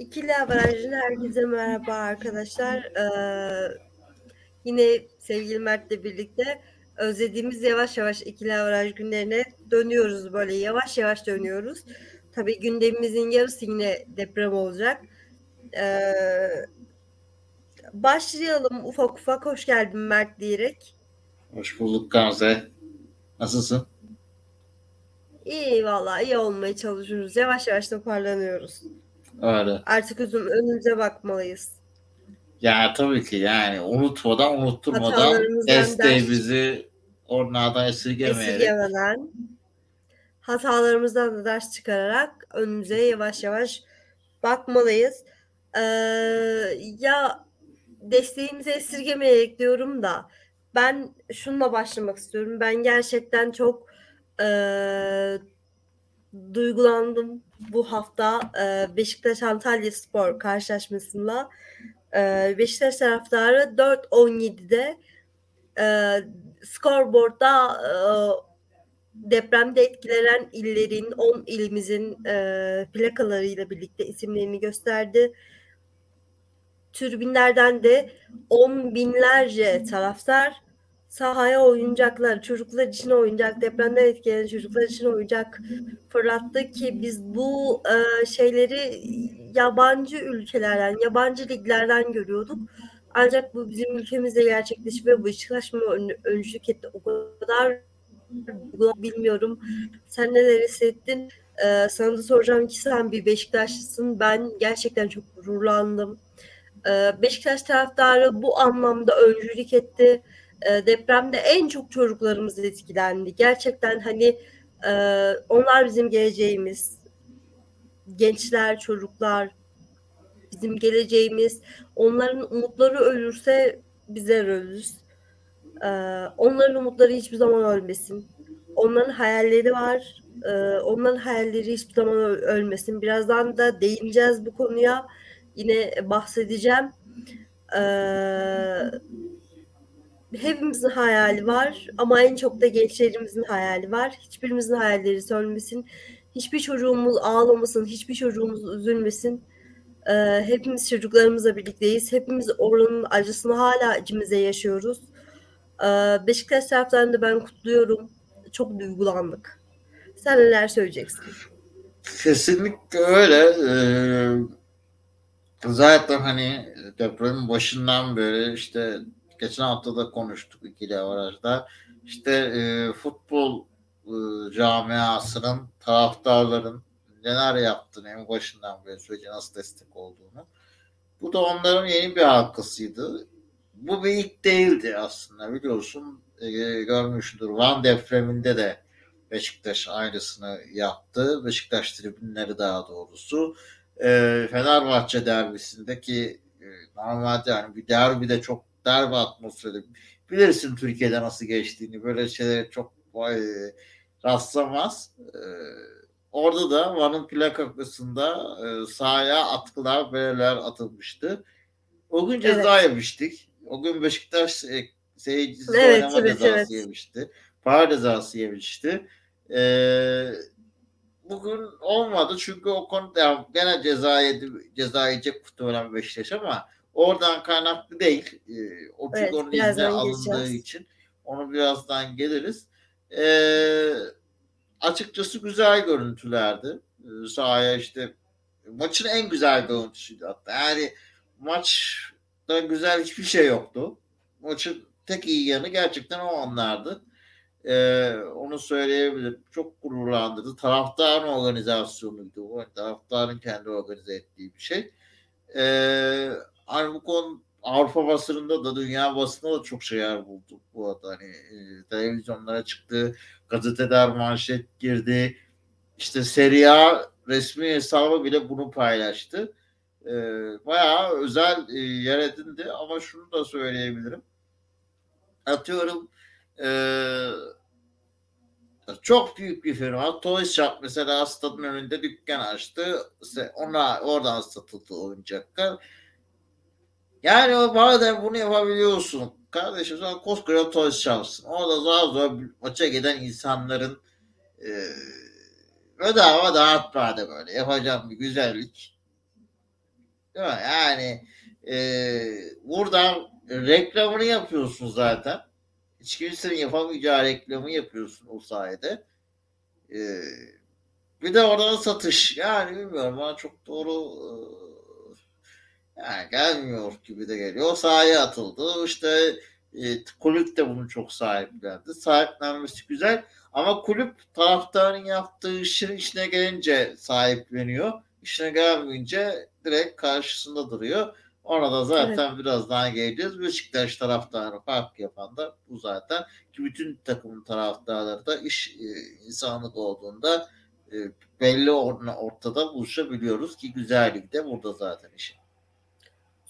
İkili Avaraj'ın herkese merhaba arkadaşlar. Ee, yine sevgili Mert'le birlikte özlediğimiz yavaş yavaş ikili avaraj günlerine dönüyoruz böyle yavaş yavaş dönüyoruz. Tabii gündemimizin yarısı yine deprem olacak. Ee, başlayalım ufak ufak. Hoş geldin Mert diyerek. Hoş bulduk Gamze. Nasılsın? İyi vallahi iyi olmaya çalışıyoruz. Yavaş yavaş toparlanıyoruz. Öyle. Artık üzüm önümüze bakmalıyız. Ya tabii ki yani unutmadan unutturmadan desteğimizi onlardan esirgemeyerek Esirgemeden hatalarımızdan da ders çıkararak önümüze yavaş yavaş bakmalıyız. Ee, ya desteğimizi esirgemeyerek diyorum da ben şununla başlamak istiyorum. Ben gerçekten çok eee, duygulandım bu hafta eee, Beşiktaş Antalya Spor karşılaşmasında. Eee, Beşiktaş taraftarı 4-17'de eee scoreboard'da eee, depremde etkilenen illerin 10 ilimizin eee, plakalarıyla birlikte isimlerini gösterdi. Tribünlerden de on binlerce taraftar sahaya oyuncaklar, çocuklar için oyuncak, depremden etkilenen çocuklar için oyuncak fırlattı ki biz bu e, şeyleri yabancı ülkelerden, yabancı liglerden görüyorduk. Ancak bu bizim ülkemizde gerçekleşti ve mı ön, öncülük etti. O kadar bilmiyorum. Sen neler hissettin? Ee, sana da soracağım ki sen bir Beşiktaşlısın. Ben gerçekten çok gururlandım. Ee, Beşiktaş taraftarı bu anlamda öncülük etti. Ee, depremde en çok çocuklarımız etkilendi. Gerçekten hani e, onlar bizim geleceğimiz. Gençler, çocuklar bizim geleceğimiz. Onların umutları ölürse bizler ölürüz. Ee, onların umutları hiçbir zaman ölmesin. Onların hayalleri var. Onların hayalleri hiçbir zaman ölmesin. Birazdan da değineceğiz bu konuya yine bahsedeceğim. Ee, hepimizin hayali var ama en çok da gençlerimizin hayali var. Hiçbirimizin hayalleri sönmesin. Hiçbir çocuğumuz ağlamasın, hiçbir çocuğumuz üzülmesin. Ee, hepimiz çocuklarımızla birlikteyiz. Hepimiz oranın acısını hala içimizde yaşıyoruz. Ee, Beşiktaş taraftarını ben kutluyorum. Çok duygulandık. Sen neler söyleyeceksin? kesinlikle öyle. Ee, zaten hani depremin başından beri işte geçen hafta da konuştuk ikili avarajda. İşte e, futbol e, camiasının taraftarların neler yaptığını en başından beri sürece nasıl destek olduğunu. Bu da onların yeni bir halkasıydı. Bu bir ilk değildi aslında biliyorsun. E, görmüştür. Van depreminde de Beşiktaş aynısını yaptı. Beşiktaş tribünleri daha doğrusu. E, Fenerbahçe derbisindeki e, normalde yani bir derbi de çok derbi atmosferi. Bilirsin Türkiye'de nasıl geçtiğini. Böyle şeyler çok e, rastlamaz. E, orada da Van'ın plakasında e, sahaya atkılar, bereler atılmıştı. O gün ceza evet. yemiştik. O gün Beşiktaş e, seyircisi evet, oynama evet, cezası evet. yemişti. Para cezası yemişti. Ee, bugün olmadı çünkü o konuda yani gene ceza yedi, ceza yiyecek muhtemelen Beşiktaş ama oradan kaynaklı değil. Ee, o çünkü evet, onun izne alındığı için onu birazdan geliriz. Ee, açıkçası güzel görüntülerdi. Ee, sahaya işte maçın en güzel görüntüsüydü hatta. Yani maçta güzel hiçbir şey yoktu. Maçın tek iyi yanı gerçekten o anlardı. Ee, onu söyleyebilirim. Çok gururlandırdı. Taraftarın organizasyonuydu. O taraftarın kendi organize ettiği bir şey. Ee, hani bu konu Avrupa basınında da dünya basında da çok şeyler buldu bu arada. Hani e, televizyonlara çıktı, gazeteler manşet girdi. İşte Serie A resmi hesabı bile bunu paylaştı. E, bayağı özel e, yer edindi ama şunu da söyleyebilirim. Atıyorum e, çok büyük bir firma Toy Shop mesela stadın önünde dükkan açtı. Ona oradan satıldı oyuncaklar yani madem bunu yapabiliyorsun kardeşim sen koskoca toz şansın. Orada zor zor maça giden insanların e, bedava dağıtmada böyle yapacağım bir güzellik. Değil mi? Yani e, buradan reklamını yapıyorsun zaten. Hiç kimsenin yapamayacağı reklamı yapıyorsun o sayede. E, bir de oradan satış. Yani bilmiyorum bana çok doğru e, yani gelmiyor gibi de geliyor. Sahaya atıldı. İşte e, kulüp de bunu çok sahiplendi. Sahiplenmesi güzel. Ama kulüp taraftarın yaptığı işin içine gelince sahipleniyor. İşine gelmeyince direkt karşısında duruyor. Ona da zaten evet. biraz daha geleceğiz. Beşiktaş taraftarı fark yapan da bu zaten. Ki bütün takımın taraftarları da iş e, insanlık olduğunda e, belli ortada buluşabiliyoruz ki güzellik de burada zaten işin.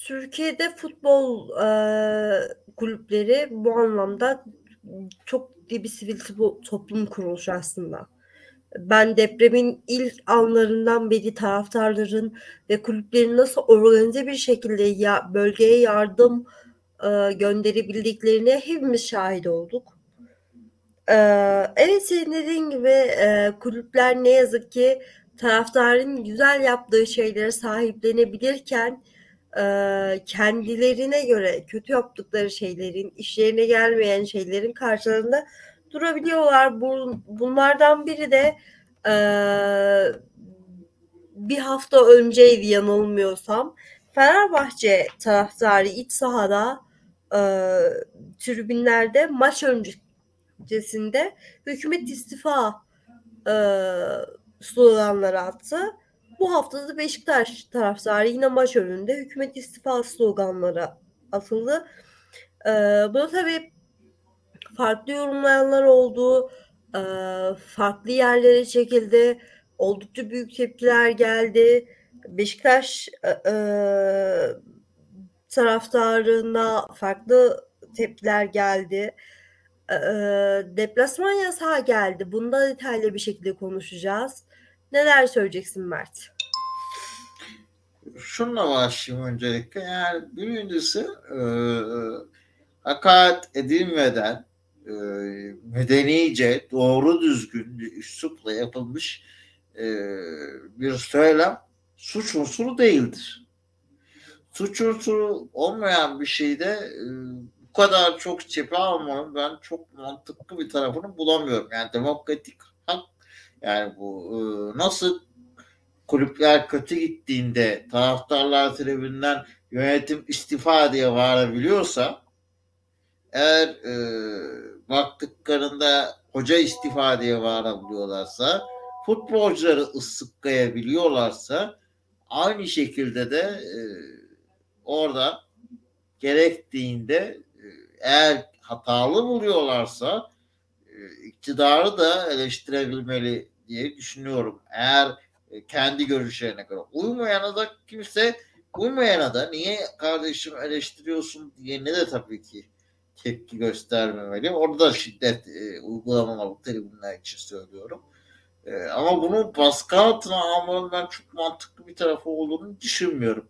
Türkiye'de futbol e, kulüpleri bu anlamda çok ciddi bir sivil toplum kuruluşu aslında. Ben depremin ilk anlarından beri taraftarların ve kulüplerin nasıl organize bir şekilde ya, bölgeye yardım e, gönderebildiklerine hepimiz şahit olduk. E, evet senin dediğin gibi e, kulüpler ne yazık ki taraftarın güzel yaptığı şeylere sahiplenebilirken kendilerine göre kötü yaptıkları şeylerin, işlerine gelmeyen şeylerin karşılığında durabiliyorlar. Bu, bunlardan biri de bir hafta önceydi yanılmıyorsam. Fenerbahçe taraftarı iç sahada e, tribünlerde maç öncesinde hükümet istifa e, sloganları attı. Bu hafta da Beşiktaş taraftarı yine maç önünde hükümet istifa sloganları atıldı. Ee, bunu tabii farklı yorumlayanlar oldu. Ee, farklı yerlere çekildi. Oldukça büyük tepkiler geldi. Beşiktaş e, e taraftarına farklı tepkiler geldi. E, deplasman yasağı geldi. Bunda detaylı bir şekilde konuşacağız. Neler söyleyeceksin Mert? Şununla başlayayım öncelikle. Yani birincisi e, hakaret edilmeden e, medenice, doğru düzgün bir üslupla yapılmış e, bir söylem suç unsuru değildir. Suç unsuru olmayan bir şeyde e, bu kadar çok cephe almanın ben çok mantıklı bir tarafını bulamıyorum. Yani demokratik hak yani bu e, nasıl kulüpler kötü gittiğinde taraftarlar tribünden yönetim istifa diye varabiliyorsa eğer e, baktıklarında hoca istifa diye varabiliyorlarsa futbolcuları ıssıklayabiliyorlarsa aynı şekilde de e, orada gerektiğinde e, eğer hatalı buluyorlarsa iktidarı da eleştirebilmeli diye düşünüyorum. Eğer e, kendi görüşlerine göre uymayana da kimse uymayana da niye kardeşim eleştiriyorsun diye ne de tabii ki tepki göstermemeli. Orada da şiddet e, uygulamamalı tribünler için söylüyorum. E, ama bunu baskı altına almanın çok mantıklı bir tarafı olduğunu düşünmüyorum.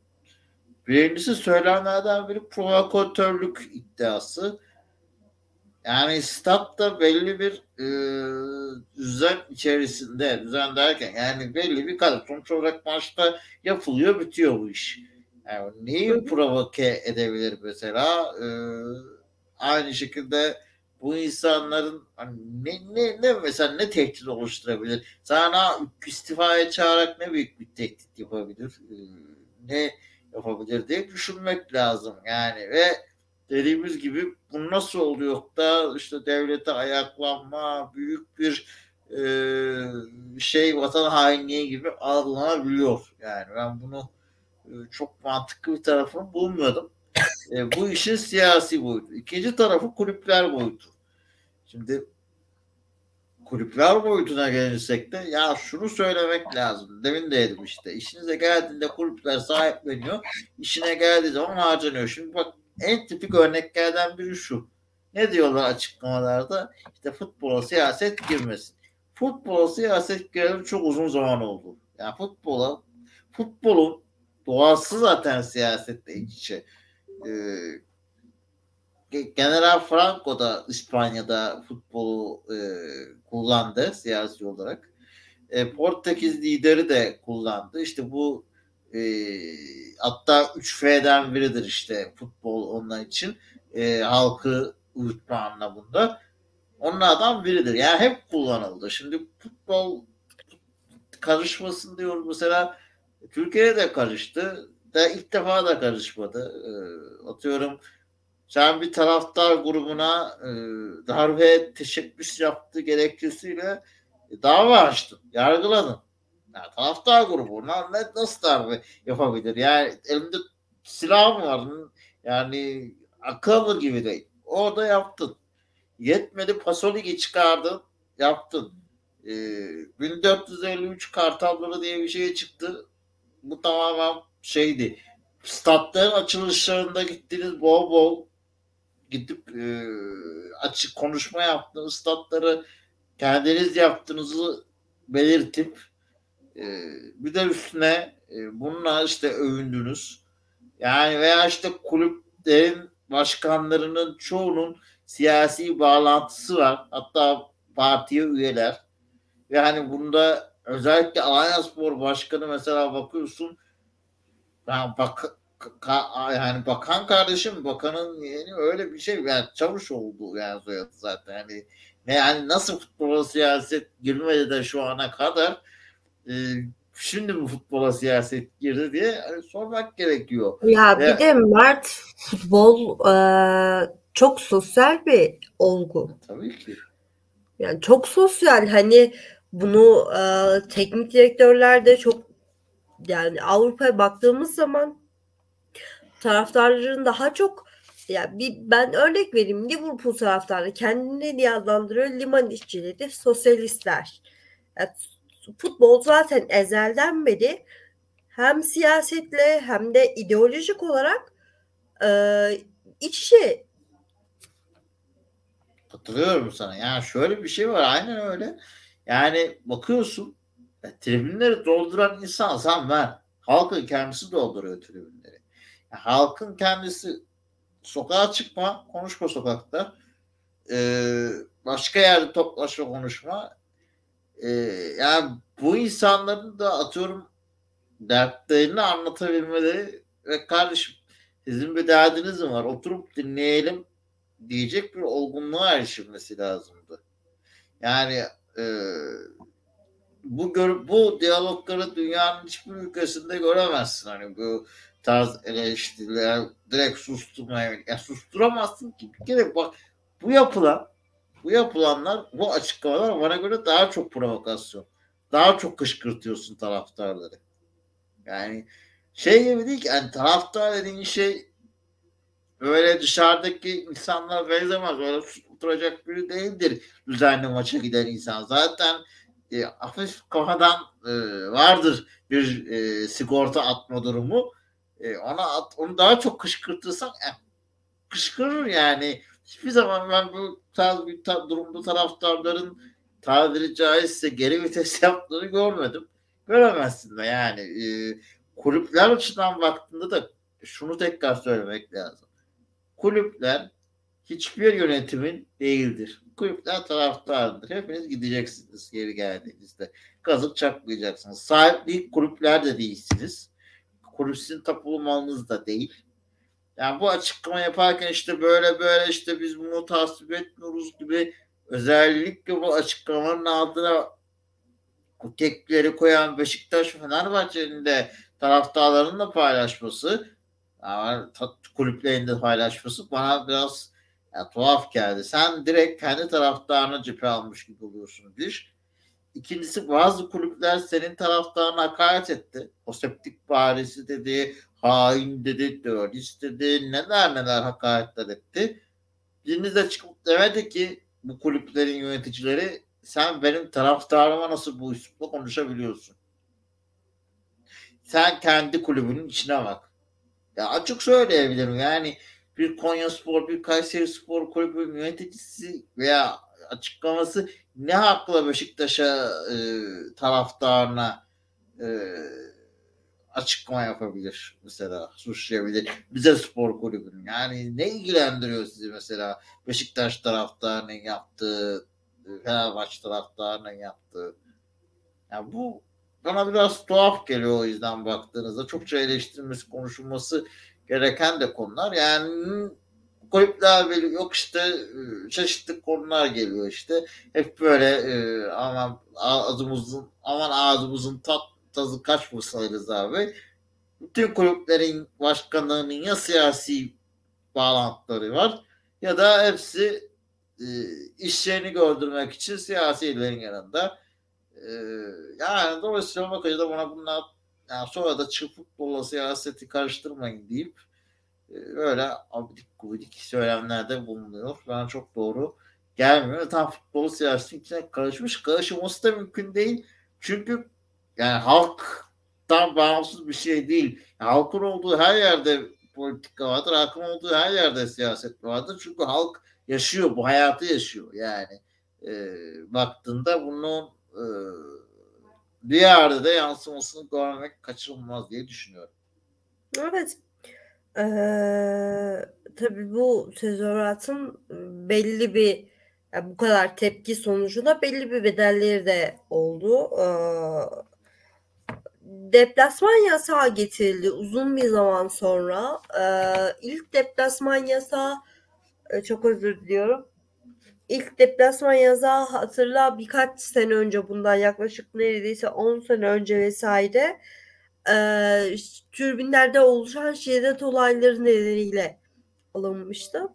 Birincisi söylenenlerden biri provokatörlük iddiası. Yani statta belli bir e, düzen içerisinde, düzen derken yani belli bir kadar sonuç olarak maçta yapılıyor, bitiyor bu iş. Yani neyi provoke edebilir mesela? E, aynı şekilde bu insanların hani ne, ne, ne mesela ne tehdit oluşturabilir? Sana istifaya çağırarak ne büyük bir tehdit yapabilir? E, ne yapabilir diye düşünmek lazım yani ve dediğimiz gibi bu nasıl oluyor da işte devlete ayaklanma büyük bir e, şey vatan hainliği gibi algılanabiliyor. Yani ben bunu e, çok mantıklı bir tarafını bulmuyordum. E, bu işin siyasi boyutu. İkinci tarafı kulüpler boyutu. Şimdi kulüpler boyutuna gelirsek de ya şunu söylemek lazım. Demin de dedim işte. İşinize geldiğinde kulüpler sahipleniyor. İşine geldiği zaman harcanıyor. Şimdi bak en tipik örneklerden biri şu. Ne diyorlar açıklamalarda? İşte futbola siyaset girmesin. Futbola siyaset girelim çok uzun zaman oldu. Yani futbola futbolun doğası zaten siyasetle iç içe. Ee, General Franco da İspanya'da futbolu e, kullandı siyasi olarak. E, Portekiz lideri de kullandı. İşte bu E, hatta 3F'den biridir işte futbol onun için. E, halkı uyutma anlamında. Onlardan biridir. Yani hep kullanıldı. Şimdi futbol karışmasın diyoruz. Mesela Türkiye'de de karıştı. Da ilk defa da karışmadı. E, atıyorum sen bir taraftar grubuna e, darbe teşebbüs yaptığı gerekçesiyle dava açtın, yargıladın. Yani taraftar grubu ne, nasıl darbe yapabilir? Yani elinde silah mı var? Yani akıl gibi değil. Orada yaptın. Yetmedi Pasolik'i çıkardın, yaptın. E, 1453 kartalları diye bir şey çıktı. Bu tamamen şeydi. Statların açılışlarında gittiniz bol bol gidip e, açık konuşma yaptığınız statları kendiniz yaptığınızı belirtip bir de üstüne e, bununla işte övündünüz. Yani veya işte kulüplerin başkanlarının çoğunun siyasi bağlantısı var. Hatta partiye üyeler. Ve hani bunda özellikle Alanya Spor Başkanı mesela bakıyorsun yani bak ka, yani bakan kardeşim bakanın yani öyle bir şey yani çavuş oldu yani zaten yani yani nasıl futbola siyaset girmedi de şu ana kadar e, şimdi bu futbola siyaset girdi diye yani sormak gerekiyor. Ya Ve, bir de Mert futbol e, çok sosyal bir olgu. Tabii ki. Yani çok sosyal hani bunu e, teknik direktörler de çok yani Avrupa'ya baktığımız zaman taraftarların daha çok ya bir ben örnek vereyim Liverpool taraftarı kendini diye adlandırıyor liman işçileri sosyalistler. Yani futbol zaten ezelden beri hem siyasetle hem de ideolojik olarak e, iç içe. Katılıyorum sana. Yani şöyle bir şey var. Aynen öyle. Yani bakıyorsun ya, tribünleri dolduran insan sen ver. Halkın kendisi dolduruyor tribünleri halkın kendisi sokağa çıkma, konuşma sokakta. Ee, başka yerde toplaşma konuşma. Ee, yani bu insanların da atıyorum dertlerini anlatabilmeleri ve kardeşim sizin bir derdiniz mi var? Oturup dinleyelim diyecek bir olgunluğa erişilmesi lazımdı. Yani e, bu gör, bu diyalogları dünyanın hiçbir ülkesinde göremezsin. Hani bu tarz eleştiriler direkt susturmaya ya susturamazsın ki bir kere bak bu yapılan bu yapılanlar bu açıklamalar bana göre daha çok provokasyon. Daha çok kışkırtıyorsun taraftarları. Yani şey gibi değil ki yani taraftar dediğin şey öyle dışarıdaki insanlar benzemez. Öyle oturacak biri değildir düzenli maça giden insan. Zaten e, hafif kafadan e, vardır bir e, sigorta atma durumu e, ona at, onu daha çok kışkırtırsan e, kışkırır yani. Hiçbir zaman ben bu tarz bir ta, durumda taraftarların tabiri caizse geri vites yaptığını görmedim. Göremezsin de yani. E, kulüpler açısından baktığında da şunu tekrar söylemek lazım. Kulüpler hiçbir yönetimin değildir. Kulüpler taraftardır. Hepiniz gideceksiniz geri geldiğinizde. Kazık çaklayacaksınız. Sahiplik kulüpler de değilsiniz kulüp sizin tapulu malınız da değil. Yani bu açıklama yaparken işte böyle böyle işte biz bunu tasvip etmiyoruz gibi özellikle bu açıklamanın altına bu kekleri koyan Beşiktaş Fenerbahçe'nin de taraftarlarının da paylaşması yani kulüplerinde paylaşması bana biraz yani, tuhaf geldi. Sen direkt kendi taraftarına cephe almış gibi oluyorsun bir. İkincisi bazı kulüpler senin taraftarına hakaret etti. O septik barisi dedi, hain dedi, terörist dedi, neler neler hakaretler etti. Biriniz de çıkıp demedi ki bu kulüplerin yöneticileri sen benim taraftarıma nasıl bu üslupla konuşabiliyorsun? Sen kendi kulübünün içine bak. Ya açık söyleyebilirim yani bir Konya Spor, bir Kayseri Spor kulübü yöneticisi veya açıklaması ne hakla Beşiktaş'a e, taraftarına e, açıklama yapabilir mesela suçlayabilir bize spor kulübünün yani ne ilgilendiriyor sizi mesela Beşiktaş taraftarının yaptığı Fenerbahçe taraftarının yaptığı yani bu bana biraz tuhaf geliyor o yüzden baktığınızda. Çokça eleştirilmesi, konuşulması gereken de konular. Yani kulüpler böyle yok işte çeşitli konular geliyor işte. Hep böyle e, aman ağzımızın aman ağzımızın tat tazı kaçmasın Rıza Bey. Bütün kulüplerin başkanlarının ya siyasi bağlantıları var ya da hepsi e, işlerini gördürmek için siyasilerin yanında. E, yani dolayısıyla bakınca bana bunlar yani sonra da çıkıp futbolla siyaseti karıştırmayın deyip e, öyle abidik gubidik söylemlerde bulunuyor. Bana çok doğru gelmiyor. Tam futbolu siyasetin içine karışmış. Karışılması da mümkün değil. Çünkü yani halktan bağımsız bir şey değil. Yani halkın olduğu her yerde politika vardır. Halkın olduğu her yerde siyaset vardır. Çünkü halk yaşıyor. Bu hayatı yaşıyor. Yani e, baktığında bunun e, bir yerde de yansımasını görmek kaçınılmaz diye düşünüyorum. Evet. Ee, tabii bu tezahüratın belli bir yani bu kadar tepki sonucunda belli bir bedelleri de oldu. Ee, deplasman yasağı getirildi uzun bir zaman sonra. Ee, ilk deplasman yasağı çok özür diliyorum. İlk deplasman yasağı hatırla birkaç sene önce bundan yaklaşık neredeyse 10 sene önce vesaire e, türbinlerde oluşan şiddet olayları nedeniyle alınmıştı.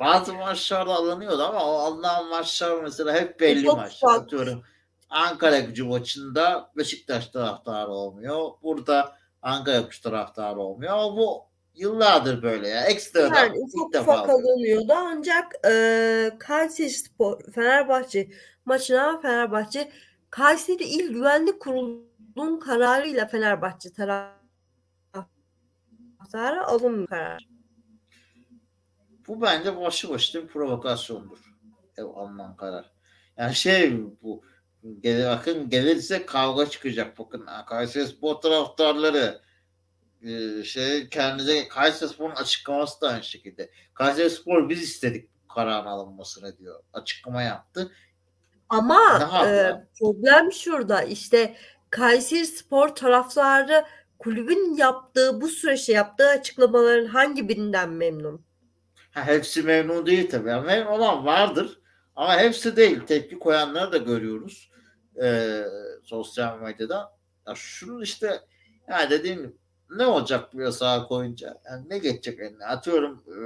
Bazı maçlarda alınıyordu ama o alınan maçlar mesela hep belli maçlar. Atıyorum Ankara gücü maçında Beşiktaş taraftarı olmuyor. Burada Ankara gücü taraftarı olmuyor. Ama bu yıllardır böyle ya. Ekstra yani, ilk defa alınıyordu. Ancak e, Kayseri Spor, Fenerbahçe maçına Fenerbahçe Kayseri İl Güvenlik Kurulu'nun kararıyla Fenerbahçe taraftarı alınmıyor karar. Bu bence başı başına bir provokasyondur. Ev alınan karar. Yani şey bu Gel, bakın gelirse kavga çıkacak. Bakın Kayseri Spor taraftarları e, şey kendinize Kayseri Spor'un açıklaması da aynı şekilde. Kayseri Spor biz istedik kararın alınmasını diyor. Açıklama yaptı. Ama e, problem şurada işte Kayseri Spor taraftarı kulübün yaptığı bu süreçte yaptığı açıklamaların hangi birinden memnun? Ha, hepsi memnun değil tabii. Yani memnun olan vardır. Ama hepsi değil. Tepki koyanları da görüyoruz e, sosyal medyada. Ya şunun işte yani dediğim ne olacak bu yasağı koyunca? Yani ne geçecek eline? Atıyorum e,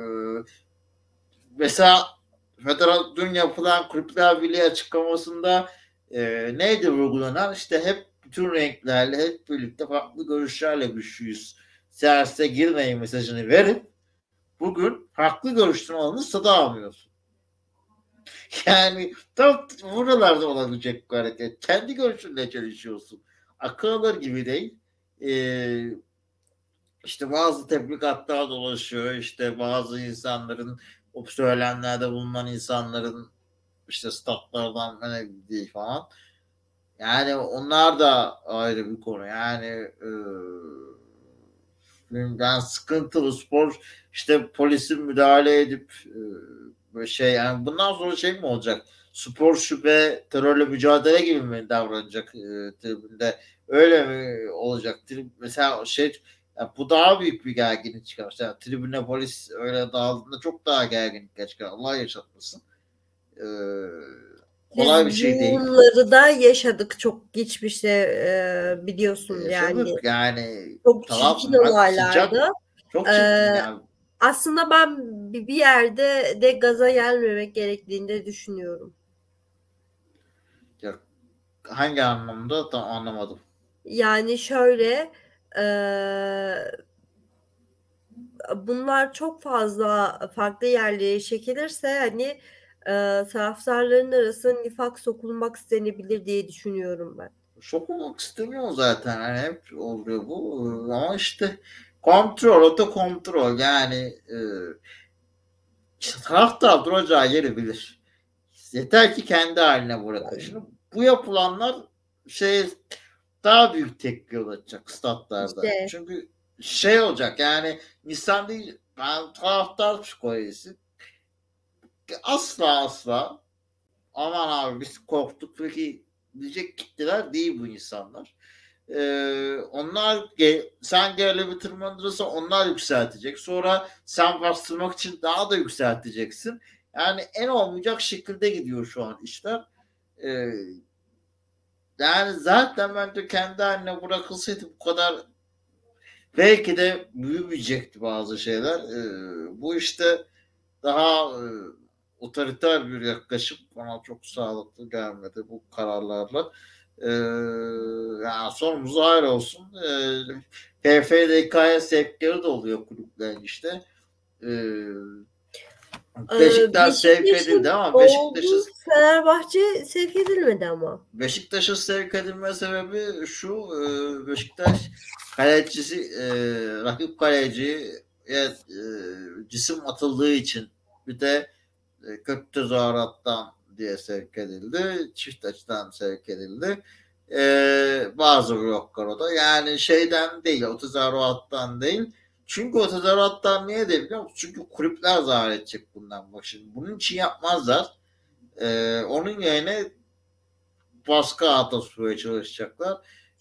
mesela Federal dün yapılan Kulüpler Birliği açıklamasında e, neydi vurgulanan? İşte hep bütün renklerle hep birlikte farklı görüşlerle güçlüyüz. Siyasete girmeyin mesajını verip bugün farklı görüşten olanı sada almıyorsun. Yani tam buralarda olabilecek bir hareket. Kendi görüşünle çalışıyorsun. Akıl alır gibi değil. Ee, işte bazı tebligatlar dolaşıyor. İşte bazı insanların o söylemlerde bulunan insanların işte statlardan ne değil falan. Yani onlar da ayrı bir konu. Yani e, yani sıkıntılı spor işte polisin müdahale edip e, Böyle şey yani bundan sonra şey mi olacak? Spor şube terörle mücadele gibi mi davranacak e, tribünde? Öyle mi olacak? Trib, mesela şey yani bu daha büyük bir gerginlik çıkar. Mesela tribüne polis öyle dağıldığında çok daha gerginlik çıkar. Allah yaşatmasın. Ee, kolay bir şey değil. Bunları da yaşadık çok geçmişte e, biliyorsun yaşadık, yani. Yani çok tamam, çirkin olaylardı. çok çirkin ee, yani aslında ben bir yerde de gaza gelmemek gerektiğini de düşünüyorum. Ya, hangi anlamda tam anlamadım. Yani şöyle e, bunlar çok fazla farklı yerlere çekilirse hani e, taraftarların arasında nifak sokulmak istenebilir diye düşünüyorum ben. Sokulmak istemiyor zaten. Yani hep oluyor bu. Ama işte Kontrol, oto kontrol yani e, taraftar duracağı yeri bilir. Yeter ki kendi haline bırakın. Şimdi bu yapılanlar şey daha büyük tepki olacak statlarda. İşte. Çünkü şey olacak yani insan değil ben taraftar psikolojisi asla asla aman abi biz korktuk peki diyecek kitleler değil bu insanlar. Ee, onlar sen geri tırmandırırsa onlar yükseltecek. Sonra sen bastırmak için daha da yükselteceksin. Yani en olmayacak şekilde gidiyor şu an işler. Ee, yani zaten bence kendi haline bırakılsaydı bu kadar belki de büyümeyecekti bazı şeyler. Ee, bu işte daha e, otoriter bir yaklaşım bana çok sağlıklı gelmedi bu kararlarla. Ee, yani sonumuz ayrı olsun. Ee, PFDK'ya sevkleri de oluyor kulüplerin işte. Ee, Beşiktaş sevk edildi ama Beşiktaş'ı Fenerbahçe sevk edilmedi ama. Beşiktaş'ın sevk edilme sebebi şu Beşiktaş kalecisi e, rakip kaleci e, cisim atıldığı için bir de e, kötü tezahürattan diye sevk edildi. Çift açıdan sevk edildi. Ee, bazı bloklar da. Yani şeyden değil, o tezahürattan değil. Çünkü o tezahürattan niye de biliyor musun? Çünkü kulüpler zarar edecek bundan bak şimdi. Bunun için yapmazlar. Ee, onun yerine baskı tutmaya çalışacaklar.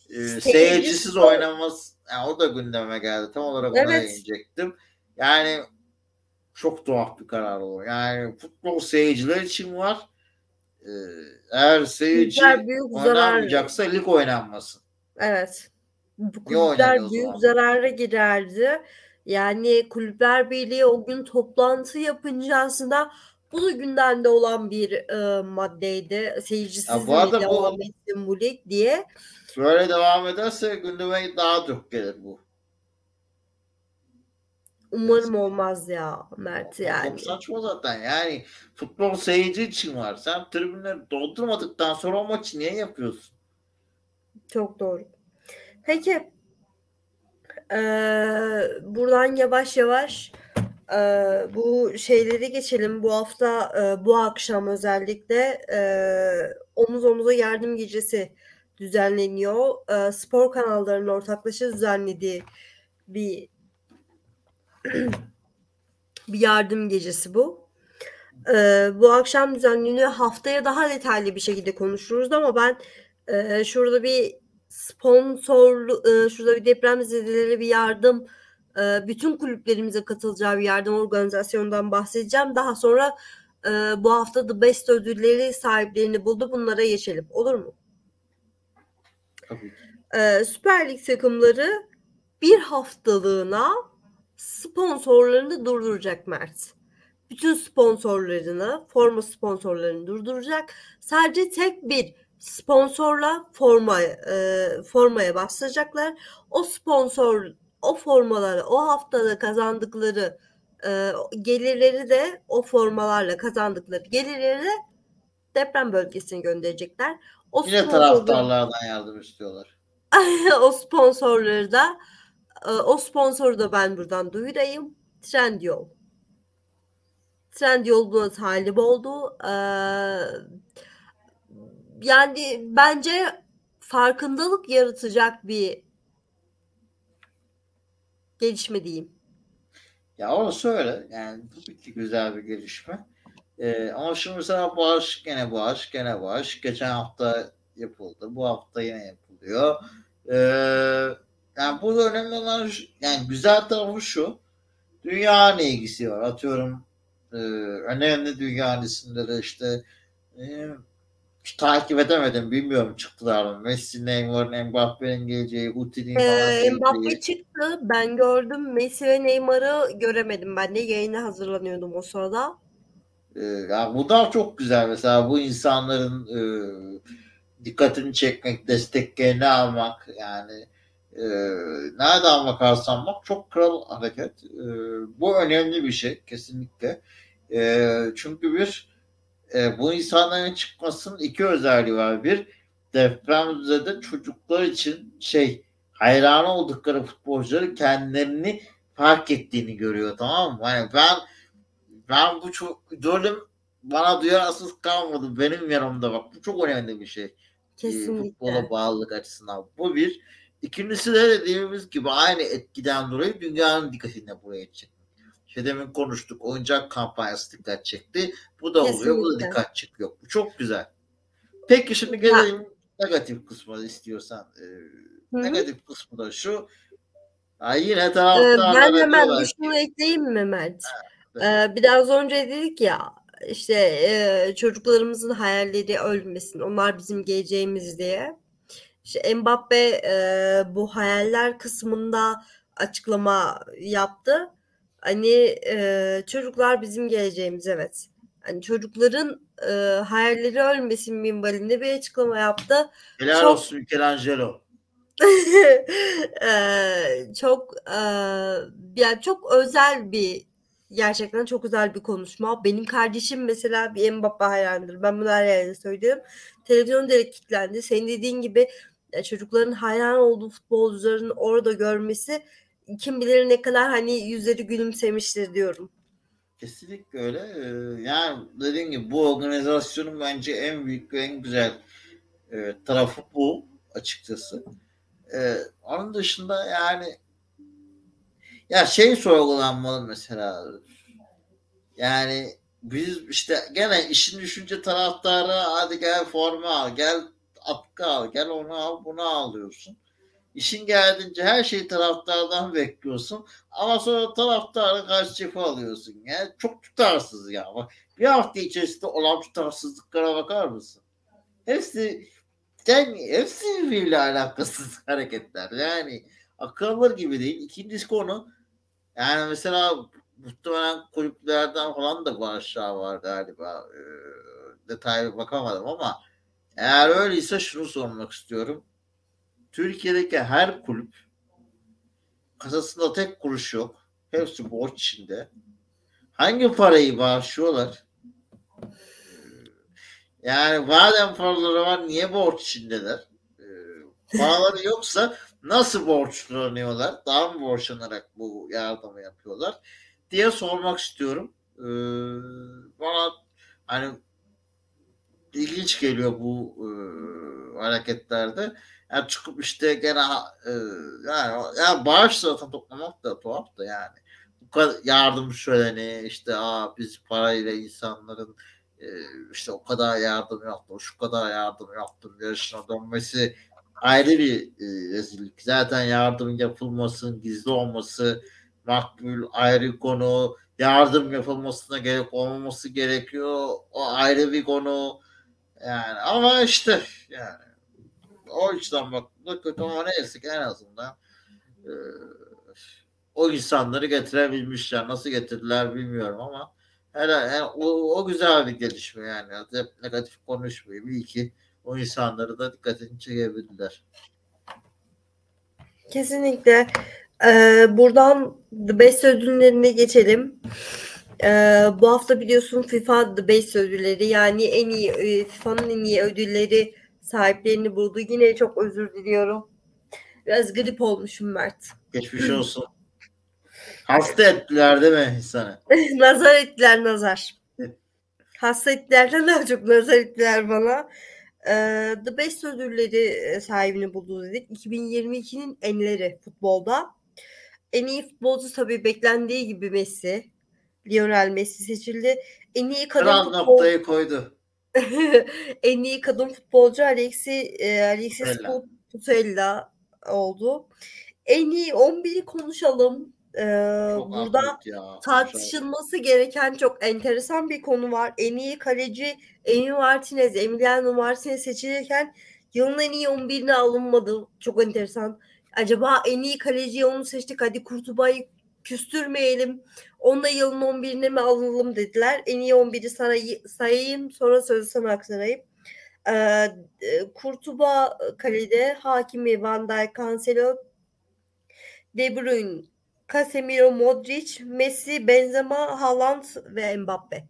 Ee, seyircisiz oynamaz. Yani o da gündeme geldi. Tam olarak ona evet. değinecektim. Yani çok tuhaf bir karar olur. Yani futbol seyirciler için var. Ee, eğer seyirci büyük oynamayacaksa zarar... lig oynanmasın. Evet. Bu kulüpler büyük zarara girerdi. Yani kulüpler birliği o gün toplantı yapınca aslında bu da gündemde olan bir e, maddeydi. Seyircisiz bu arada devam bu, etsin bu lig diye. Böyle devam ederse gündeme daha çok gelir bu. Umarım olmaz ya Mert yani. Çok saçma zaten yani futbol seyirci için var. Sen tribünleri doldurmadıktan sonra o maçı niye yapıyorsun? Çok doğru. Peki ee, buradan yavaş yavaş e, bu şeyleri geçelim. Bu hafta e, bu akşam özellikle e, omuz omuza yardım gecesi düzenleniyor. E, spor kanallarının ortaklaşa düzenlediği bir bir yardım gecesi bu. Ee, bu akşam düzenleniyor. Haftaya daha detaylı bir şekilde konuşuruz ama ben e, şurada bir sponsor, e, şurada bir depremzedelere bir yardım, e, bütün kulüplerimize katılacağı bir yardım organizasyonundan bahsedeceğim. Daha sonra e, bu hafta The Best ödülleri sahiplerini buldu. Bunlara geçelim. Olur mu? Tabii. E, Süper Lig takımları bir haftalığına sponsorlarını durduracak Mert. Bütün sponsorlarını, forma sponsorlarını durduracak. Sadece tek bir sponsorla forma e, formaya başlayacaklar. O sponsor o formaları o haftada kazandıkları e, gelirleri de o formalarla kazandıkları gelirleri de deprem bölgesine gönderecekler. O Yine taraftarlardan yardım istiyorlar. o sponsorları da o sponsoru da ben buradan duyurayım. Trendyol. Trendyol buna talip oldu. Ee, yani bence farkındalık yaratacak bir gelişme diyeyim. Ya orası öyle. Yani tabii ki güzel bir gelişme. Ee, ama şimdi mesela bağış gene bağış gene bağış. Geçen hafta yapıldı. Bu hafta yine yapılıyor. Ee, yani bu önemli olan yani güzel tarafı şu. Dünya ne ilgisi var? Atıyorum e, önemli dünya isimleri işte e, takip edemedim. Bilmiyorum çıktılar mı? Messi, Neymar'ın, Mbappe'nin geleceği, Uti'nin falan ee, Mbappe çıktı. Ben gördüm. Messi ve Neymar'ı göremedim. Ben de yayına hazırlanıyordum o sırada. Ee, yani bu da çok güzel. Mesela bu insanların e, dikkatini çekmek, desteklerini almak yani e, nereden bakarsan bak çok kral hareket. E, bu önemli bir şey kesinlikle. E, çünkü bir e, bu insanların çıkmasının iki özelliği var. Bir depremzede çocuklar için şey hayran oldukları futbolcuları kendilerini fark ettiğini görüyor tamam mı? Yani ben ben bu çok idolüm bana duyarsız kalmadı benim yanımda bak bu çok önemli bir şey. Kesinlikle. E, futbola bağlılık açısından. Bu bir. İkincisi de dediğimiz gibi aynı etkiden dolayı dünyanın dikkatini buraya çekti. İşte demin konuştuk. Oyuncak kampanyası dikkat çekti. Bu da Kesinlikle. oluyor. Bu da dikkat çekiyor. Bu çok güzel. Peki şimdi gelelim negatif kısmı istiyorsan. E, negatif kısmı da şu. Ya yine Ee, taraftarlar ben hemen şunu ekleyeyim mi Mert? Evet. Ee, biraz önce dedik ya işte e, çocuklarımızın hayalleri ölmesin. Onlar bizim geleceğimiz diye. İşte Mbappe e, bu hayaller kısmında açıklama yaptı. Hani e, çocuklar bizim geleceğimiz evet. Hani çocukların e, hayalleri ölmesin minvalinde bir açıklama yaptı. helal Çok olsun Michelangelo. Eee, çok eee, ya çok özel bir gerçekten çok özel bir konuşma. Benim kardeşim mesela bir Mbappe hayranıdır. Ben bunu her yerde söylüyorum. Televizyon direkt kilitlendi. Senin dediğin gibi çocukların hayran olduğu futbolcuların orada görmesi kim bilir ne kadar hani yüzleri gülümsemiştir diyorum. Kesinlikle öyle. Ee, yani dediğim gibi bu organizasyonun bence en büyük ve en güzel e, tarafı bu açıkçası. Ee, onun dışında yani ya şey sorgulanmalı mesela yani biz işte gene işin düşünce taraftarı hadi gel forma al, gel atkı al, gel onu al, bunu alıyorsun. İşin geldiğince her şeyi taraftardan bekliyorsun. Ama sonra taraftarı karşı cephe alıyorsun. Yani çok tutarsız ya. Bak, bir hafta içerisinde olan tutarsızlıklara bakar mısın? Hepsi yani hepsi birbiriyle alakasız hareketler. Yani akıl gibi değil. İkincisi konu yani mesela muhtemelen kulüplerden falan da bu aşağı var galiba. Ee, detaylı bakamadım ama eğer öyleyse şunu sormak istiyorum. Türkiye'deki her kulüp kasasında tek kuruş yok. Hepsi borç içinde. Hangi parayı bağışlıyorlar? Yani madem paraları var niye borç içindeler? Ee, paraları yoksa nasıl borçlanıyorlar? Daha mı borçlanarak bu yardımı yapıyorlar? diye sormak istiyorum. Ee, bana hani ilginç geliyor bu e, hareketlerde. Yani çıkıp işte gene e, yani, yani bağış zaten toplamak da tuhaf da yani. Bu kadar yardım şöleni işte aa biz parayla insanların e, işte o kadar yardım yaptım, şu kadar yardım yaptım yarışına dönmesi ayrı bir e, rezillik. Zaten yardım yapılmasın, gizli olması makbul ayrı konu. Yardım yapılmasına gerek olmaması gerekiyor. O ayrı bir konu. Yani ama işte yani o açıdan baktıkta kötü ama neyse ki en azından e, o insanları getirebilmişler. Nasıl getirdiler bilmiyorum ama her, her o, o güzel bir gelişme yani. Hep negatif konuşmuyor. Bir iki o insanları da dikkatini çekebildiler. Kesinlikle. Ee, buradan The Best ödüllerine geçelim. Ee, bu hafta biliyorsun FIFA The Best ödülleri yani en iyi e, FIFA'nın en iyi ödülleri sahiplerini buldu. Yine çok özür diliyorum. Biraz grip olmuşum Mert. Geçmiş olsun. Hasta ettiler değil mi insanı? nazar ettiler nazar. Hasta ettilerden daha çok nazar ettiler bana. Ee, The Best ödülleri sahibini buldu dedik. 2022'nin enleri futbolda. En iyi futbolcu tabii beklendiği gibi Messi. Lionel Messi seçildi. En iyi kadın Kral futbol... noktayı koydu. en iyi kadın futbolcu Alexi, e, Alexis Putella. Oldu. En iyi 11'i konuşalım. Ee, Çok burada ya. tartışılması gereken çok enteresan bir konu var. En iyi kaleci Emi Martinez, Emiliano Martinez seçilirken yılın en iyi 11'ine alınmadı. Çok enteresan. Acaba en iyi kaleciyi onu seçtik. Hadi Kurtuba'yı küstürmeyelim. Onunla yılın 11'ine mi alalım dediler. En iyi 11'i sana sayayım. Sonra sözü sana aktarayım. Ee, Kurtuba kalede Hakimi, Van Dijk, Cancelo, De Bruyne, Casemiro, Modric, Messi, Benzema, Haaland ve Mbappe.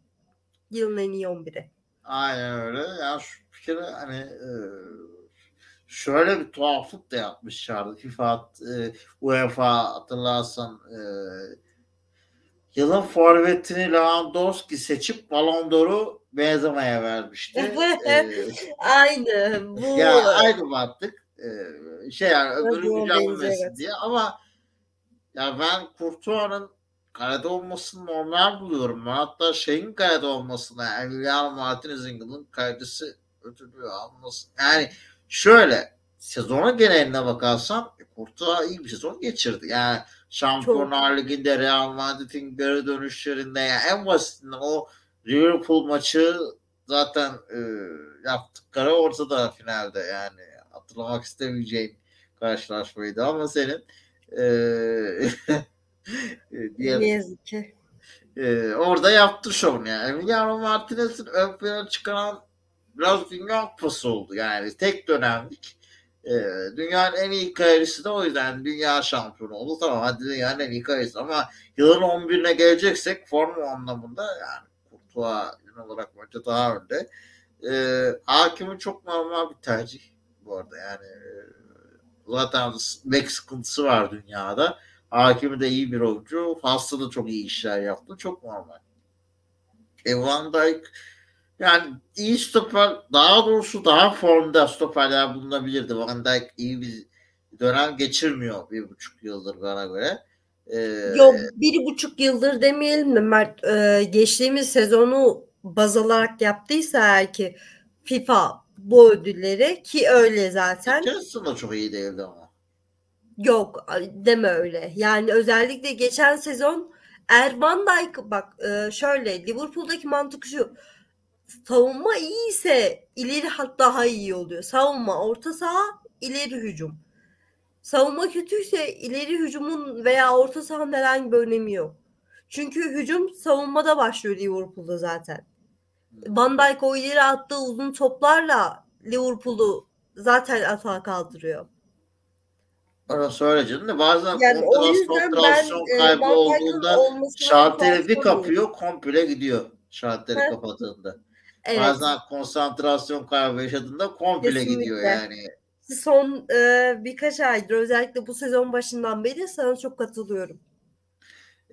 Yılın en iyi 11'i. Aynen öyle. Yani şu bir hani e, şöyle bir tuhaflık da yapmışlardı. FIFA, e, UEFA hatırlarsan e, yılın forvetini Lewandowski seçip Ballon d'Or'u Benzema'ya vermişti. e, Aynı. Bu. ya aynı mantık. E, şey yani öbürü benzer, diye ama ya ben Courtois'ın kalede olmasını normal buluyorum. Ben hatta şeyin kalede olmasına Emiliano Martinez'in yılın kalecisi ödülü almasın. Yani şöyle sezona geneline bakarsan Kurtuğa iyi bir sezon geçirdi. Yani Şampiyonlar Ligi'nde Real Madrid'in geri dönüşlerinde yani en basitinden o Liverpool maçı zaten e, yaptıkları ortada finalde yani hatırlamak istemeyeceğim karşılaşmaydı ama senin e, diğer, ne yazık ki. E, orada yaptı şovunu yani. Emiliano Martinez'in ön plana çıkaran biraz dünya kupası oldu yani tek dönemlik e, dünyanın en iyi kariyerisi de o yüzden dünya şampiyonu oldu. Tamam hadi dünyanın en iyi kariyerisi ama yılın 11'ine geleceksek formu anlamında yani Kurtuğa olarak bence daha önde. E, hakimin çok normal bir tercih bu arada yani e, zaten bek sıkıntısı var dünyada. Hakimi de iyi bir oyuncu. Hasta da çok iyi işler yaptı. Çok normal. E Van Dijk yani iyi stoper daha doğrusu daha formda stoperler bulunabilirdi. Van Dijk iyi bir dönem geçirmiyor bir buçuk yıldır bana göre. Ee, Yok bir buçuk yıldır demeyelim de Mert e, geçtiğimiz sezonu baz alarak yaptıysa eğer ki FIFA bu ödülleri ki öyle zaten. Chelsea da çok iyi değildi ama. Yok deme öyle. Yani özellikle geçen sezon eğer Van Dijk bak e, şöyle Liverpool'daki mantık şu savunma iyi ise ileri hat daha iyi oluyor. Savunma, orta saha, ileri hücum. Savunma kötüyse ileri hücumun veya orta sahanın herhangi bir önemi yok. Çünkü hücum savunmada başlıyor Liverpool'da zaten. Van Dijk o ileri attığı uzun toplarla Liverpool'u zaten atağa kaldırıyor. Orası öyle canım da bazen yani ben e, kaybı e, olduğunda şalteri bir kapıyor komple gidiyor şalteri kapattığında. Evet. Bazen konsantrasyon kaybı yaşadığında komple Kesinlikle. gidiyor yani. Son e, birkaç aydır özellikle bu sezon başından beri sana çok katılıyorum.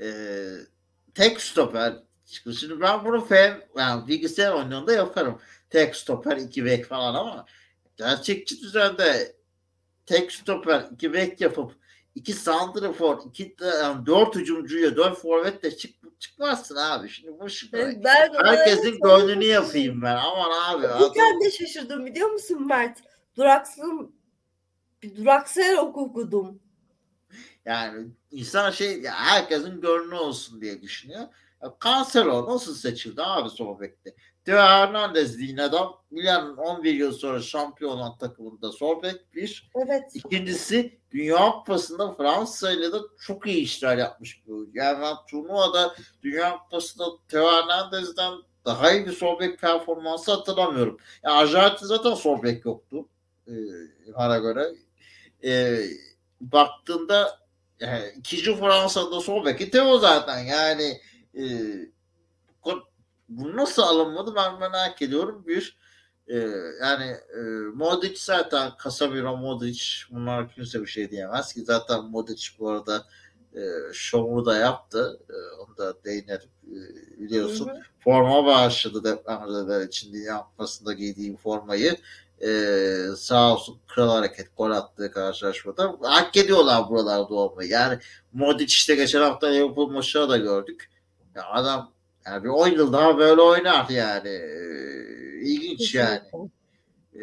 Ee, tek stoper Şimdi ben bunu fan, yani bilgisayar oyununda yaparım. Tek stoper, iki bek falan ama gerçekçi düzende tek stoper, iki bek yapıp iki santrafor, iki yani dört hücumcuya, dört forvetle çık, çıkmazsın abi. Şimdi bu şu ben, ben herkesin gönlünü yapayım ben. Aman abi. Ben de şaşırdım biliyor musun Mert? Duraksın bir duraksayarak okudum. Yani insan şey herkesin gönlü olsun diye düşünüyor. Cancelo nasıl seçildi abi sol Theo Hernandez diye adam Milan 11 yıl sonra şampiyon olan takımında sol bek bir. Evet. İkincisi Dünya Kupası'nda Fransa ile de çok iyi işler yapmış bir oyuncu. Yani ben turnuvada Dünya Kupası'nda Theo Hernandez'den daha iyi bir sol bek performansı hatırlamıyorum. Yani Arjantin zaten sol bek yoktu. E, bana göre. E, baktığında yani ikinci Fransa'da sol beki Theo zaten yani e, bu nasıl alınmadı ben merak ediyorum. Bir e, yani e, Modric zaten Casemiro Modric bunlar kimse bir şey diyemez ki zaten Modric bu arada e, şovunu da yaptı. E, onu da değinerim e, biliyorsun. Hı hı. Forma bağışladı depremzedeler için Dünya Kupası'nda giydiğim formayı. E, sağ olsun kral hareket gol attığı karşılaşmada. Hak ediyorlar buralarda olmayı. Yani Modric işte geçen hafta Liverpool maçı da gördük. Ya adam yani bir 10 yıl daha böyle oynar yani. Ee, ilginç yani. Ee,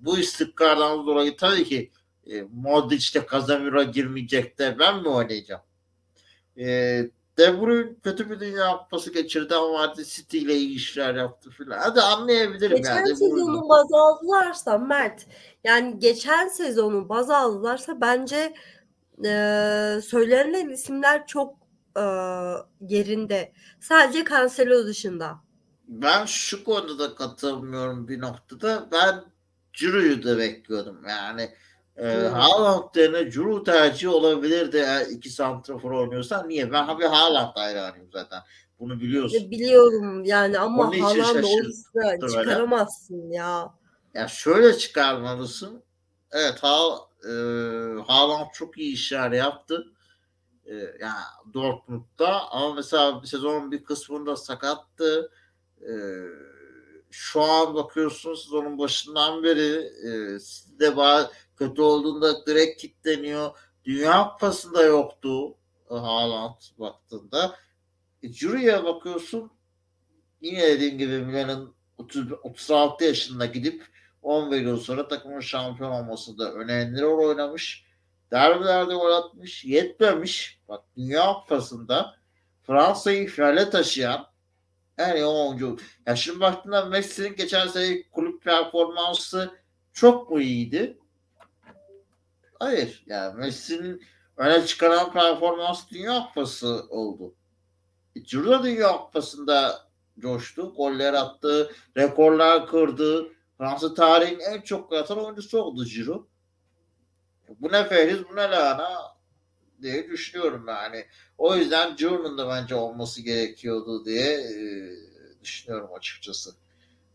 bu istikrardan dolayı tabii ki e, Modric'te Casemiro girmeyecek de ben mi oynayacağım? E, De Bruyne kötü bir dünya kupası geçirdi ama hadi City ile iyi işler yaptı filan. Hadi anlayabilirim geçen yani. Geçen sezonu baz aldılarsa Mert yani geçen sezonu baz aldılarsa bence e, söylenen isimler çok e, yerinde. Sadece Cancelo dışında. Ben şu konuda da katılmıyorum bir noktada. Ben Giroud'u da bekliyordum. Yani e. Haaland yerine Giroud tercih olabilirdi eğer iki santrafor oynuyorsan. Niye? Ben bir Haaland hayranıyım zaten. Bunu biliyorsun. Biliyorum yani ama Haaland'ı o hissi çıkaramazsın ya. Ya şöyle çıkarmalısın. Evet ha, e, Haaland çok iyi işler yaptı e, yani Dortmund'da ama mesela sezonun bir kısmında sakattı. E, şu an bakıyorsunuz sezonun başından beri e, de kötü olduğunda direkt kilitleniyor. Dünya Kupası'nda yoktu e, Haaland baktığında. E, Jury'e bakıyorsun yine dediğim gibi Milan'ın 36 yaşında gidip 11 yıl sonra takımın şampiyon olmasında önemli rol oynamış. Derbilerde gol atmış. Yetmemiş. Bak Dünya Kupası'nda Fransa'yı finale taşıyan en iyi oyuncu. Ya şimdi baktığında Messi'nin geçen sene kulüp performansı çok mu iyiydi? Hayır. Yani Messi'nin öne çıkaran performans Dünya Kupası oldu. Ciro da Dünya Kupası'nda coştu. Goller attı. Rekorlar kırdı. Fransa tarihinin en çok gol atan oyuncusu oldu Ciro. Bu ne Fehriz bu ne Lana diye düşünüyorum yani. O yüzden Ciro'nun da bence olması gerekiyordu diye e, düşünüyorum açıkçası.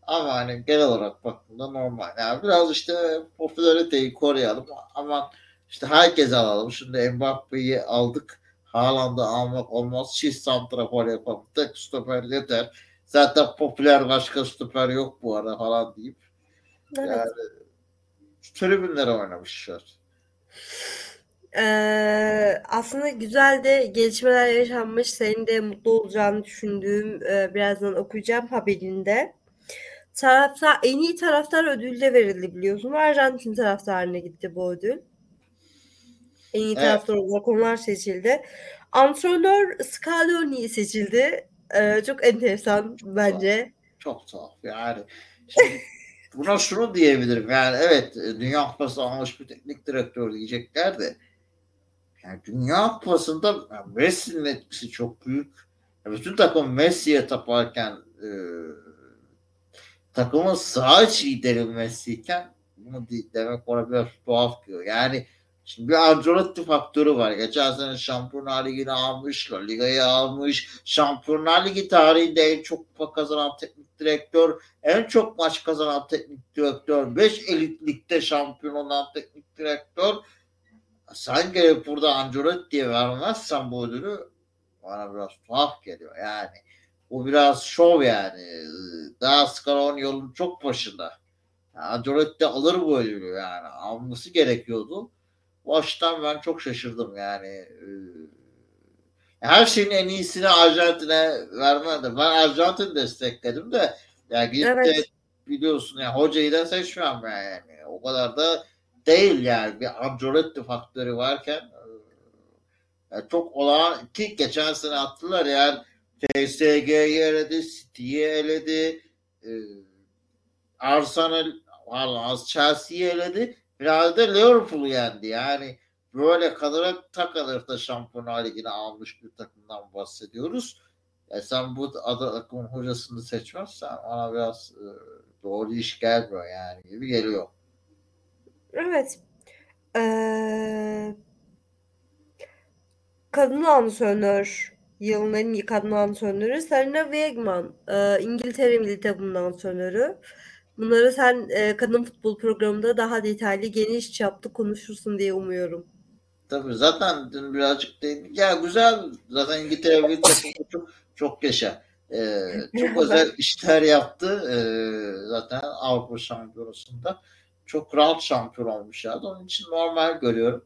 Ama hani genel olarak baktığımda normal. Yani biraz işte popülariteyi koruyalım ama işte herkes alalım. Şimdi Mbappe'yi aldık. Haaland'ı almak olmaz. Çift santrafor yapalım. Tek stoper yeter. Zaten popüler başka stoper yok bu ara falan deyip. Evet. Yani tribünlere oynamışlar. Ee, aslında güzel de gelişmeler yaşanmış. Senin de mutlu olacağını düşündüğüm e, birazdan okuyacağım haberinde. Taraftar, en iyi taraftar ödülü de verildi biliyorsun. Arjantin taraftarına gitti bu ödül. En iyi evet. taraftar olarak onlar seçildi. Antrenör Scaloni seçildi. Ee, çok enteresan bence. Çok tuhaf. Yani şimdi buna şunu diyebilirim. Yani evet Dünya Kupası almış bir teknik direktör diyecekler de yani Dünya Kupası'nda yani Messi'nin etkisi çok büyük. Yani bütün takım Messi'ye taparken e, takımın sağ iç lideri Messi'yken bunu demek ona biraz tuhaf diyor. Yani Şimdi bir Ancelotti faktörü var. Geçen sene Şampiyonlar Ligi'ni almış, La Liga'yı almış. Şampiyonlar Ligi tarihinde en çok kupa kazanan teknik direktör, en çok maç kazanan teknik direktör, 5 elit ligde şampiyon olan teknik direktör. Sen gelip burada Ancelotti'ye vermezsen bu ödülü bana biraz tuhaf geliyor. Yani bu biraz şov yani. Daha Scaloni yolun çok başında. Yani Ancelotti alır bu ödülü yani. Alması gerekiyordu. Bu açıdan ben çok şaşırdım yani. Ee, her şeyin en iyisini Arjantin'e vermedi. Ben Arjantin destekledim de yani gidip evet. de biliyorsun yani hocayı da seçmem yani. O kadar da değil yani. Bir Ancelotti faktörü varken e, yani çok olağan ki geçen sene attılar yani TSG'yi eledi, City'yi eledi, e, Arsenal, Chelsea'yi eledi. Finalde Liverpool'u yendi. Yani böyle kalır takılır da Şampiyonlar Ligi'ni almış bir takımdan bahsediyoruz. E sen bu takımın hocasını seçmezsen ona biraz e, doğru iş gelmiyor yani gibi geliyor. Evet. Ee, kadın antrenör yılın en iyi kadın antrenörü Serena Wegman. Ee, İngiltere milli takımının antrenörü. Bunları sen e, kadın futbol programında daha detaylı geniş çaplı konuşursun diye umuyorum. Tabii zaten dün birazcık değindik. Ya güzel zaten İngiltere bir çok, çok yaşa. Ee, çok özel işler yaptı. Ee, zaten Avrupa Şampiyonası'nda çok rahat şampiyon olmuş ya. Onun için normal görüyorum.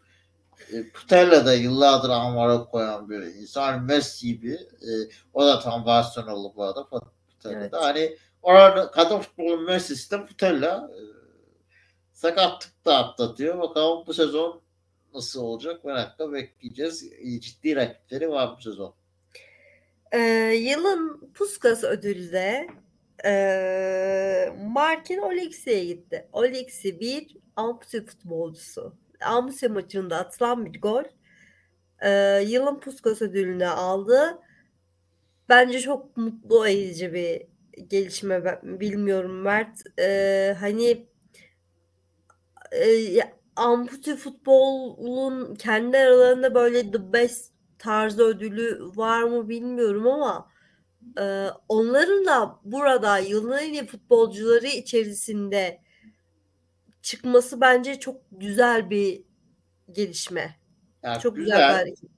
E, Putella da yıllardır Anvar'a koyan bir insan. Messi gibi. E, o da tam Barcelona'lı bu arada. Putella evet. da. Hani Orada kadın futbolu müessesesi de Putella e, sakatlık da atlatıyor. Bakalım bu sezon nasıl olacak merakla bekleyeceğiz. Ciddi rakipleri var bu sezon. Ee, yılın Puskas ödülü de e, Markin Oleksi'ye gitti. Oleksi bir ampute futbolcusu. Ampute maçında atılan bir gol. E, yılın Puskas ödülünü aldı. Bence çok mutlu edici bir gelişme ben bilmiyorum Mert. Ee, hani e, ampute futbolun kendi aralarında böyle the best tarzı ödülü var mı bilmiyorum ama e, onların da burada yılın en iyi futbolcuları içerisinde çıkması bence çok güzel bir gelişme. Yani çok güzel, güzel bir hareket.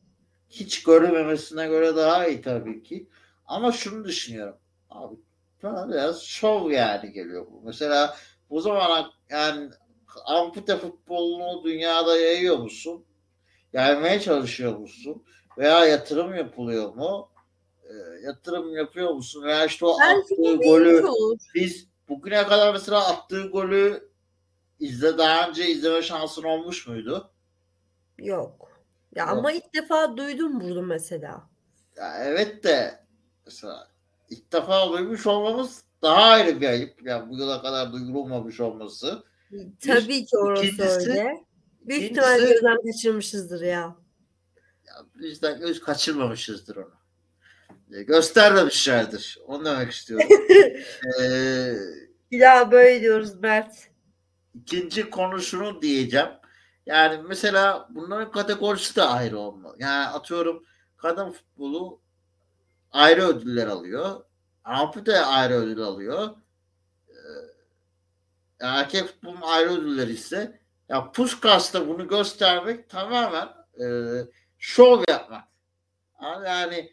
Hiç görmemesine göre daha iyi tabii ki. Ama şunu düşünüyorum. Abi bana biraz şov yani geliyor bu. Mesela bu zaman yani ampute futbolunu dünyada yayıyor musun? Yaymaya çalışıyor musun? Veya yatırım yapılıyor mu? E, yatırım yapıyor musun? Veya işte o Belki attığı golü biz bugüne kadar mesela attığı golü izle daha önce izleme şansın olmuş muydu? Yok. Ya Yok. ama ilk defa duydum bunu mesela. Ya evet de mesela ilk defa duymuş olmamız daha ayrı bir ayıp. Yani bu yıla kadar duyurulmamış olması. Tabii ki orası ikincisi- öyle. Büyük ihtimalle gözden kaçırmışızdır ya. Ya biz de göz kaçırmamışızdır onu. E, Göstermemişlerdir. Onu demek istiyorum. Ee, Bir daha böyle diyoruz Mert. ikinci konu şunu diyeceğim. Yani mesela bunların kategorisi de ayrı olmalı. Yani atıyorum kadın futbolu ayrı ödüller alıyor. Ampute ayrı ödül alıyor. Ee, erkek futbolun ayrı ödülleri ise ya Puskas'ta bunu göstermek tamamen e, şov yapmak. Yani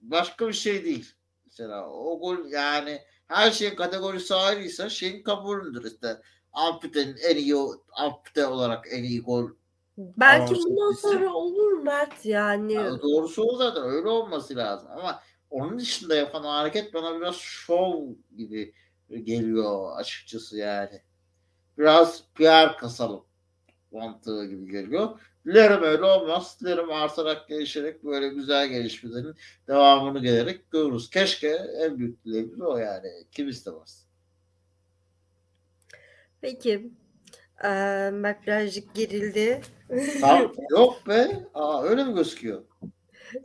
başka bir şey değil. Mesela o gol yani her şeyin kategorisi ayrıysa şeyin kabulündür işte. Ampute'nin en iyi ampute olarak en iyi gol. Belki bundan sonra olur Mert yani. Yani doğrusu o zaten öyle olması lazım ama onun dışında yapan hareket bana biraz şov gibi geliyor açıkçası yani. Biraz PR kasalım mantığı gibi geliyor. Dilerim öyle olmaz. Dilerim artarak gelişerek böyle güzel gelişmelerin devamını gelerek görürüz. Keşke en büyük dileğimiz o yani. Kim istemez. Peki. Ee, birazcık gerildi. Tam, yok be. Aa, öyle mi gözüküyor?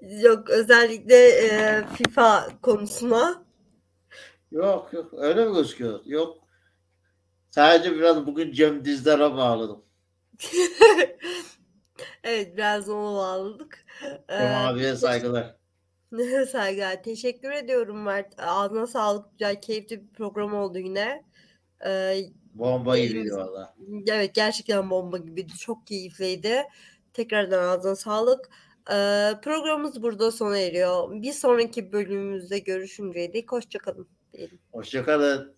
Yok özellikle e, FIFA konusuna. Yok yok. Öyle mi gözüküyor? Yok. Sadece biraz bugün Cem Dizdar'a bağladım. evet biraz ona bağladık. Ee, abiye saygılar. Saygılar. Teşekkür ediyorum Mert. Ağzına sağlık. Güzel, keyifli bir program oldu yine. Ee, Bomba gibiydi valla. evet gerçekten bomba gibiydi. Çok keyifliydi. Tekrardan ağzına sağlık. Ee, programımız burada sona eriyor. Bir sonraki bölümümüzde görüşünceye dek hoşçakalın diyelim. Hoşçakalın.